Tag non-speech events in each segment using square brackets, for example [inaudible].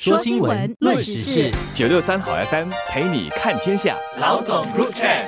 说新闻，论时事，九六三好 FM 陪你看天下。老总入 chat。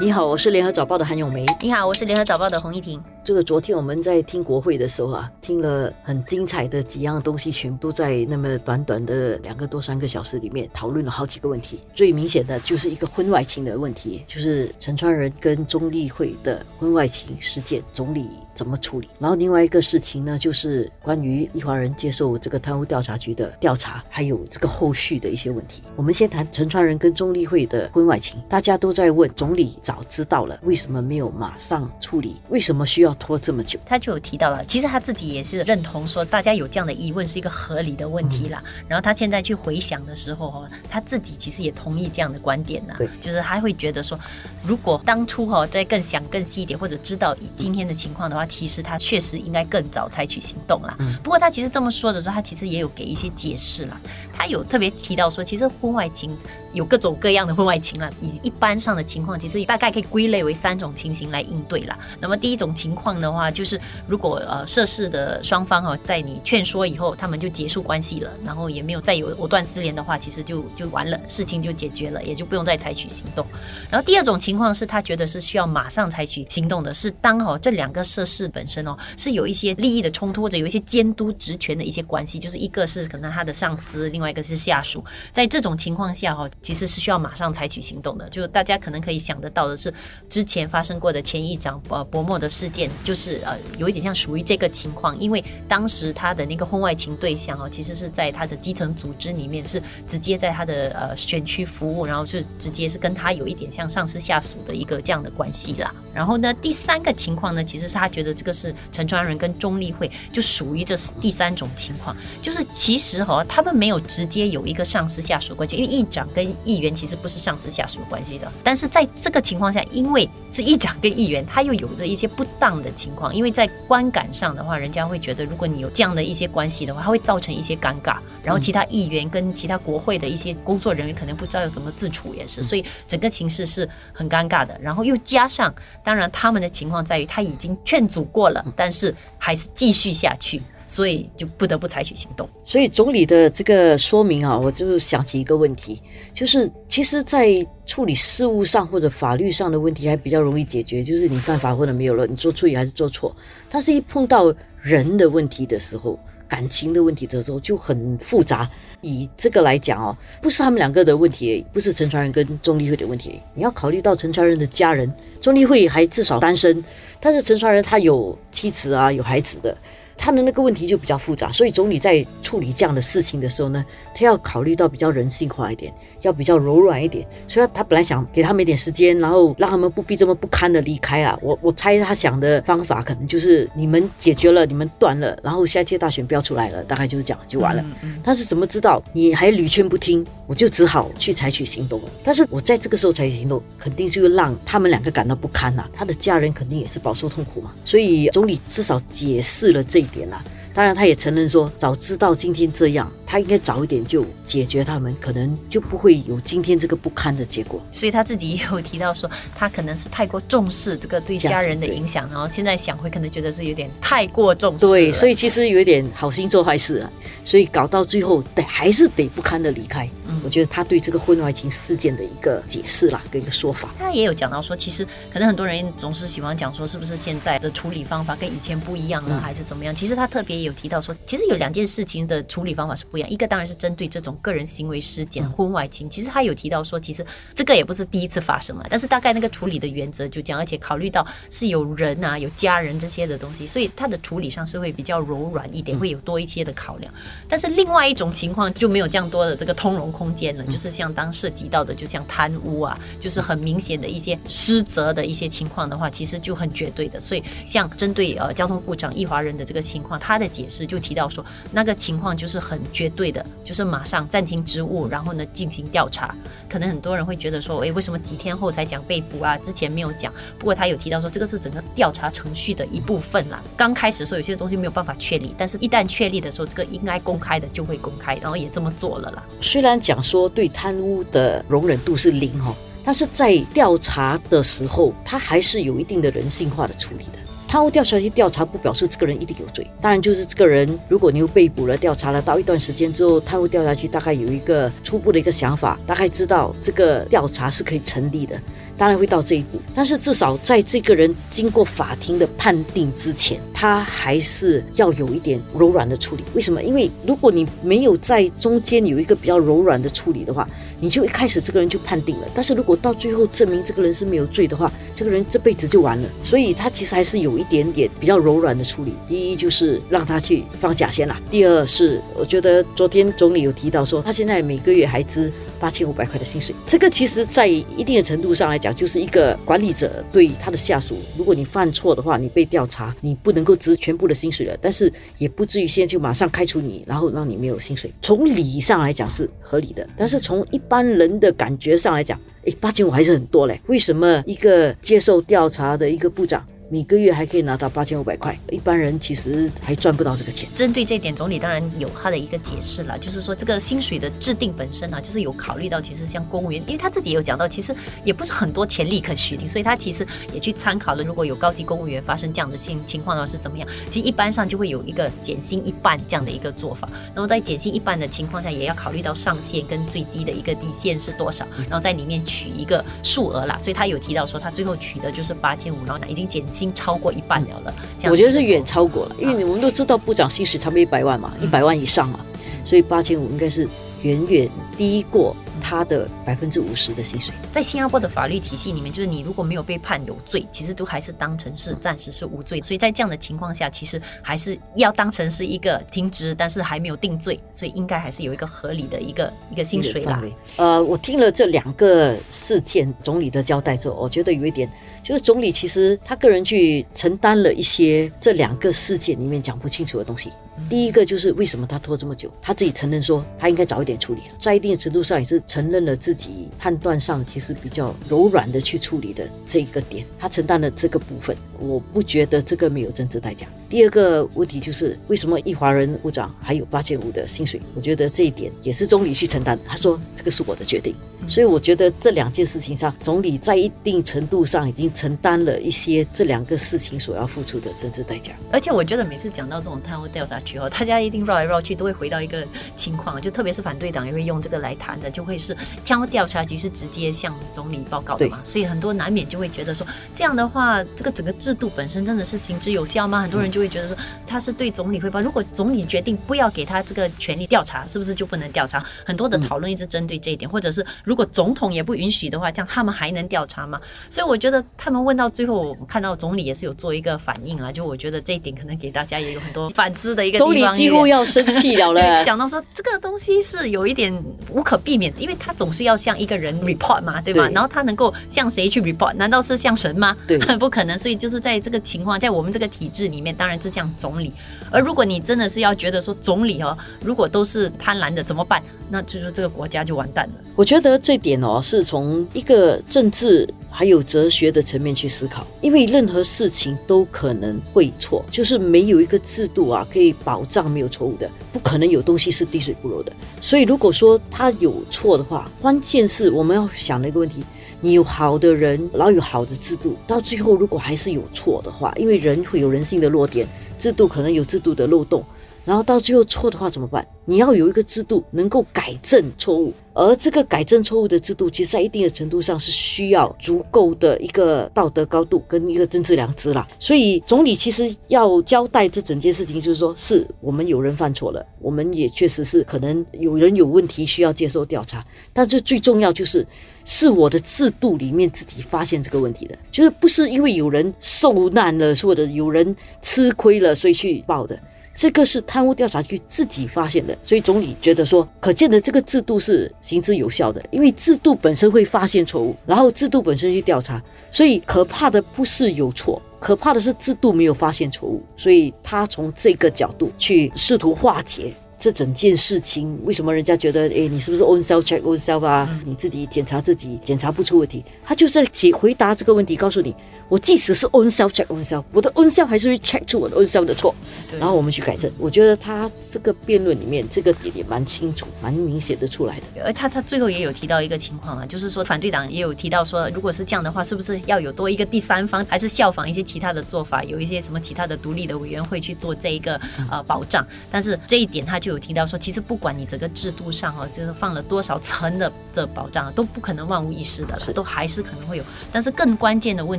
你好，我是联合早报的韩永梅。你好，我是联合早报的洪一婷。这个昨天我们在听国会的时候啊，听了很精彩的几样东西，全部都在那么短短的两个多三个小时里面讨论了好几个问题。最明显的就是一个婚外情的问题，就是陈川仁跟钟丽慧的婚外情事件，总理怎么处理？然后另外一个事情呢，就是关于易华人接受这个贪污调查局的调查，还有这个后续的一些问题。我们先谈陈川仁跟钟丽慧的婚外情，大家都在问总理早知道了，为什么没有马上处理？为什么需要拖这么久？他就有提到了，其实他自己也是认同说，大家有这样的疑问是一个合理的问题啦。然后他现在去回想的时候哈，他自己其实也同意这样的观点呐，对，就是他会觉得说，如果当初哈再更想更细一点，或者知道今天的情况的话，其实他确实应该更早采取行动啦。不过他其实这么说的时候，他其实也有给一些解释啦。他有特别提到说，其实婚外情有各种各样的婚外情啦，以一般上的情况，其实大概可以归类为三种情形来应对啦。那么第一种情况的话，就是如果呃涉事的双方哈，在你劝说以后，他们就结束关系了，然后也没有再有藕断丝连的话，其实就就完了，事情就解决了，也就不用再采取行动。然后第二种情况是他觉得是需要马上采取行动的，是当哦这两个涉事本身哦是有一些利益的冲突或者有一些监督职权的一些关系，就是一个是可能他的上司，另外一个是下属，在这种情况下哈，其实是需要马上采取行动的。就大家可能可以想得到的是，之前发生过的前议长呃薄莫的事件，就是呃有一点像属于这个情况，因为当时他的那个婚外情对象哦，其实是在他的基层组织里面是直接在他的呃选区服务，然后就直接是跟他有一点像上司下属的一个这样的关系啦。然后呢，第三个情况呢，其实是他觉得这个是陈川仁跟钟丽慧就属于这第三种情况，就是其实哈他们没有直接有一个上司下属关系，因为议长跟议员其实不是上司下属关系的。但是在这个情况下，因为是议长跟议员，他又有着一些不当的情况，因为在观感上的话，人家会觉得如果你有这样的一些关系的话，它会造成一些尴尬，然后其他议员跟其他国会的一些工作人员可能不知道要怎么自处，也是，所以整个情势是很尴尬的。然后又加上，当然他们的情况在于他已经劝阻过了，但是还是继续下去，所以就不得不采取行动。所以总理的这个说明啊，我就想起一个问题，就是其实，在处理事务上或者法律上的问题还比较容易解决，就是你犯法或者没有了，你做错还是做错。但是一碰到人的问题的时候，感情的问题的时候就很复杂。以这个来讲哦，不是他们两个的问题，不是陈传仁跟钟丽慧的问题，你要考虑到陈传仁的家人，钟丽慧还至少单身，但是陈传仁他有妻子啊，有孩子的。他的那个问题就比较复杂，所以总理在处理这样的事情的时候呢，他要考虑到比较人性化一点，要比较柔软一点。所以他本来想给他们一点时间，然后让他们不必这么不堪的离开啊。我我猜他想的方法可能就是你们解决了，你们断了，然后下一届大选不要出来了，大概就是这样就完了。但是怎么知道你还屡劝不听，我就只好去采取行动了。但是我在这个时候采取行动，肯定就让他们两个感到不堪呐，他的家人肯定也是饱受痛苦嘛。所以总理至少解释了这。点啦，当然他也承认说，早知道今天这样，他应该早一点就解决他们，可能就不会有今天这个不堪的结果。所以他自己也有提到说，他可能是太过重视这个对家人的影响，然后现在想回，可能觉得是有点太过重视。对，所以其实有一点好心做坏事啊，所以搞到最后得还是得不堪的离开。嗯我觉得他对这个婚外情事件的一个解释啦，跟一个说法，他也有讲到说，其实可能很多人总是喜欢讲说，是不是现在的处理方法跟以前不一样了，还是怎么样？其实他特别有提到说，其实有两件事情的处理方法是不一样。一个当然是针对这种个人行为事件、婚外情，其实他有提到说，其实这个也不是第一次发生了，但是大概那个处理的原则就这样，而且考虑到是有人啊、有家人这些的东西，所以他的处理上是会比较柔软一点，会有多一些的考量。但是另外一种情况就没有这样多的这个通融空间了，就是像当涉及到的，就像贪污啊，就是很明显的一些失责的一些情况的话，其实就很绝对的。所以像针对呃交通部长易华人的这个情况，他的解释就提到说，那个情况就是很绝对的，就是马上暂停职务，然后呢进行调查。可能很多人会觉得说，诶，为什么几天后才讲被捕啊？之前没有讲。不过他有提到说，这个是整个调查程序的一部分啦。刚开始说有些东西没有办法确立，但是一旦确立的时候，这个应该公开的就会公开，然后也这么做了啦。虽然讲说对贪污的容忍度是零哈，但是在调查的时候，他还是有一定的人性化的处理的。贪污调查局调查不表示这个人一定有罪，当然就是这个人，如果你又被捕了，调查了到一段时间之后，贪污调查局大概有一个初步的一个想法，大概知道这个调查是可以成立的。当然会到这一步，但是至少在这个人经过法庭的判定之前，他还是要有一点柔软的处理。为什么？因为如果你没有在中间有一个比较柔软的处理的话，你就一开始这个人就判定了。但是如果到最后证明这个人是没有罪的话，这个人这辈子就完了。所以他其实还是有一点点比较柔软的处理。第一就是让他去放假先啦。第二是我觉得昨天总理有提到说，他现在每个月还支八千五百块的薪水。这个其实在一定的程度上来讲。就是一个管理者对他的下属，如果你犯错的话，你被调查，你不能够支全部的薪水了，但是也不至于现在就马上开除你，然后让你没有薪水。从理上来讲是合理的，但是从一般人的感觉上来讲，诶，八千五还是很多嘞。为什么一个接受调查的一个部长？每个月还可以拿到八千五百块，一般人其实还赚不到这个钱。针对这点，总理当然有他的一个解释了，就是说这个薪水的制定本身呢，就是有考虑到，其实像公务员，因为他自己有讲到，其实也不是很多钱立可许的，所以他其实也去参考了，如果有高级公务员发生这样的情情况的话是怎么样。其实一般上就会有一个减薪一半这样的一个做法，然后在减薪一半的情况下，也要考虑到上限跟最低的一个底线是多少，然后在里面取一个数额啦。所以他有提到说，他最后取的就是八千五，然后呢已经减薪超过一半。了了，我觉得是远超过了，因为我们都知道部长薪水差不多一百万嘛，一百万以上嘛，所以八千五应该是远远低过。他的百分之五十的薪水，在新加坡的法律体系里面，就是你如果没有被判有罪，其实都还是当成是暂时是无罪。所以在这样的情况下，其实还是要当成是一个停职，但是还没有定罪，所以应该还是有一个合理的一个一个薪水啦。呃，我听了这两个事件总理的交代之后，我觉得有一点，就是总理其实他个人去承担了一些这两个事件里面讲不清楚的东西。第一个就是为什么他拖这么久，他自己承认说他应该早一点处理，在一定程度上也是。承认了自己判断上其实比较柔软的去处理的这一个点，他承担了这个部分，我不觉得这个没有政治代价。第二个问题就是为什么一华人部长还有八千五的薪水？我觉得这一点也是总理去承担。他说这个是我的决定，所以我觉得这两件事情上，总理在一定程度上已经承担了一些这两个事情所要付出的政治代价。而且我觉得每次讲到这种贪污调查局哦，大家一定绕来绕去都会回到一个情况，就特别是反对党也会用这个来谈的，就会。是贪污调查局是直接向总理报告的嘛？所以很多难免就会觉得说，这样的话，这个整个制度本身真的是行之有效吗？很多人就会觉得说，他是对总理汇报。如果总理决定不要给他这个权利调查，是不是就不能调查？很多的讨论一直针对这一点，或者是如果总统也不允许的话，这样他们还能调查吗？所以我觉得他们问到最后，我看到总理也是有做一个反应啊。就我觉得这一点可能给大家也有很多反思的一个。总理几乎要生气了 [laughs] 了，讲到说这个东西是有一点无可避免，因为他总是要向一个人 report 嘛，对吧？然后他能够向谁去 report？难道是向神吗？对，[laughs] 不可能。所以就是在这个情况，在我们这个体制里面，当然是向总理。而如果你真的是要觉得说总理哦，如果都是贪婪的怎么办？那就是这个国家就完蛋了。我觉得这点哦，是从一个政治还有哲学的层面去思考，因为任何事情都可能会错，就是没有一个制度啊可以保障没有错误的，不可能有东西是滴水不漏的。所以如果说他有错的话，关键是我们要想的一个问题：你有好的人，然后有好的制度，到最后如果还是有错的话，因为人会有人性的弱点。制度可能有制度的漏洞，然后到最后错的话怎么办？你要有一个制度能够改正错误，而这个改正错误的制度，其实在一定的程度上是需要足够的一个道德高度跟一个政治良知啦。所以总理其实要交代这整件事情，就是说是我们有人犯错了，我们也确实是可能有人有问题需要接受调查，但是最重要就是是我的制度里面自己发现这个问题的，就是不是因为有人受难了或者有人吃亏了所以去报的。这个是贪污调查局自己发现的，所以总理觉得说，可见的这个制度是行之有效的，因为制度本身会发现错误，然后制度本身去调查，所以可怕的不是有错，可怕的是制度没有发现错误，所以他从这个角度去试图化解这整件事情，为什么人家觉得，哎，你是不是 own self check own self 啊？你自己检查自己，检查不出问题，他就在解回答这个问题，告诉你，我即使是 own self check own self，我的 own self 还是会 check 出我的 own self 的错，然后我们去改正。我觉得他这个辩论里面这个点也蛮清楚、蛮明显的出来的。而他他最后也有提到一个情况啊，就是说反对党也有提到说，如果是这样的话，是不是要有多一个第三方，还是效仿一些其他的做法，有一些什么其他的独立的委员会去做这一个呃保障？但是这一点他就有提到说，其实不管你整个制度上哦，就是放了多少层的这保障，都不可能万无一失的了，都还是可能会有。但是更关键的问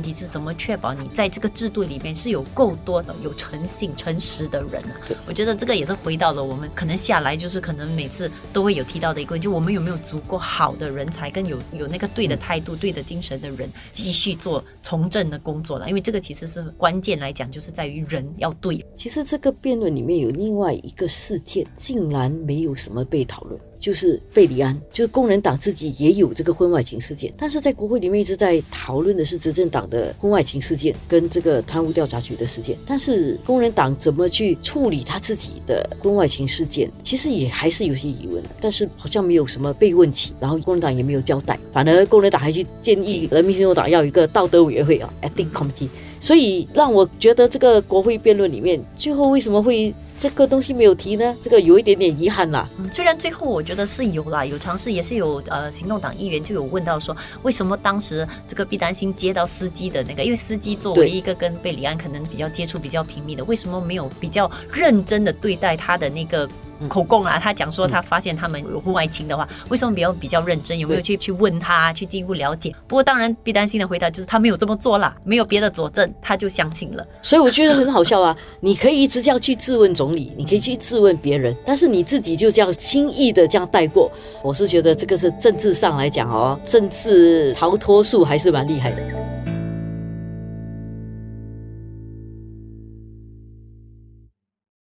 题是怎么确保你在这个制度里面是有够多的有诚信、诚实的人啊？我觉得这个也是回到了我们可能下来就是可能每次都会有提到的一个问题，就我们有没有足够好的人才跟有有那个对的态度、对的精神的人继续做从政的工作了？因为这个其实是关键来讲，就是在于人要对。其实这个辩论里面有另外一个事件，竟然没有什么被讨论。就是贝里安，就是工人党自己也有这个婚外情事件，但是在国会里面一直在讨论的是执政党的婚外情事件跟这个贪污调查局的事件，但是工人党怎么去处理他自己的婚外情事件，其实也还是有些疑问，但是好像没有什么被问起，然后工人党也没有交代，反而工人党还去建议人民行动党要一个道德委员会啊，ethic committee，所以让我觉得这个国会辩论里面最后为什么会？这个东西没有提呢，这个有一点点遗憾啦。嗯虽然最后我觉得是有啦，有尝试，也是有呃，行动党议员就有问到说，为什么当时这个毕丹星接到司机的那个，因为司机作为一个跟贝里安可能比较接触比较频密的，为什么没有比较认真的对待他的那个？口供啊，他讲说他发现他们有婚外情的话，为什么比较比较认真？有没有去去问他，去进一步了解？不过当然，必担心的回答就是他没有这么做啦，没有别的佐证，他就相信了。所以我觉得很好笑啊！[laughs] 你可以一直这样去质问总理，你可以去质问别人，但是你自己就这样轻易的这样带过，我是觉得这个是政治上来讲哦，政治逃脱术还是蛮厉害的。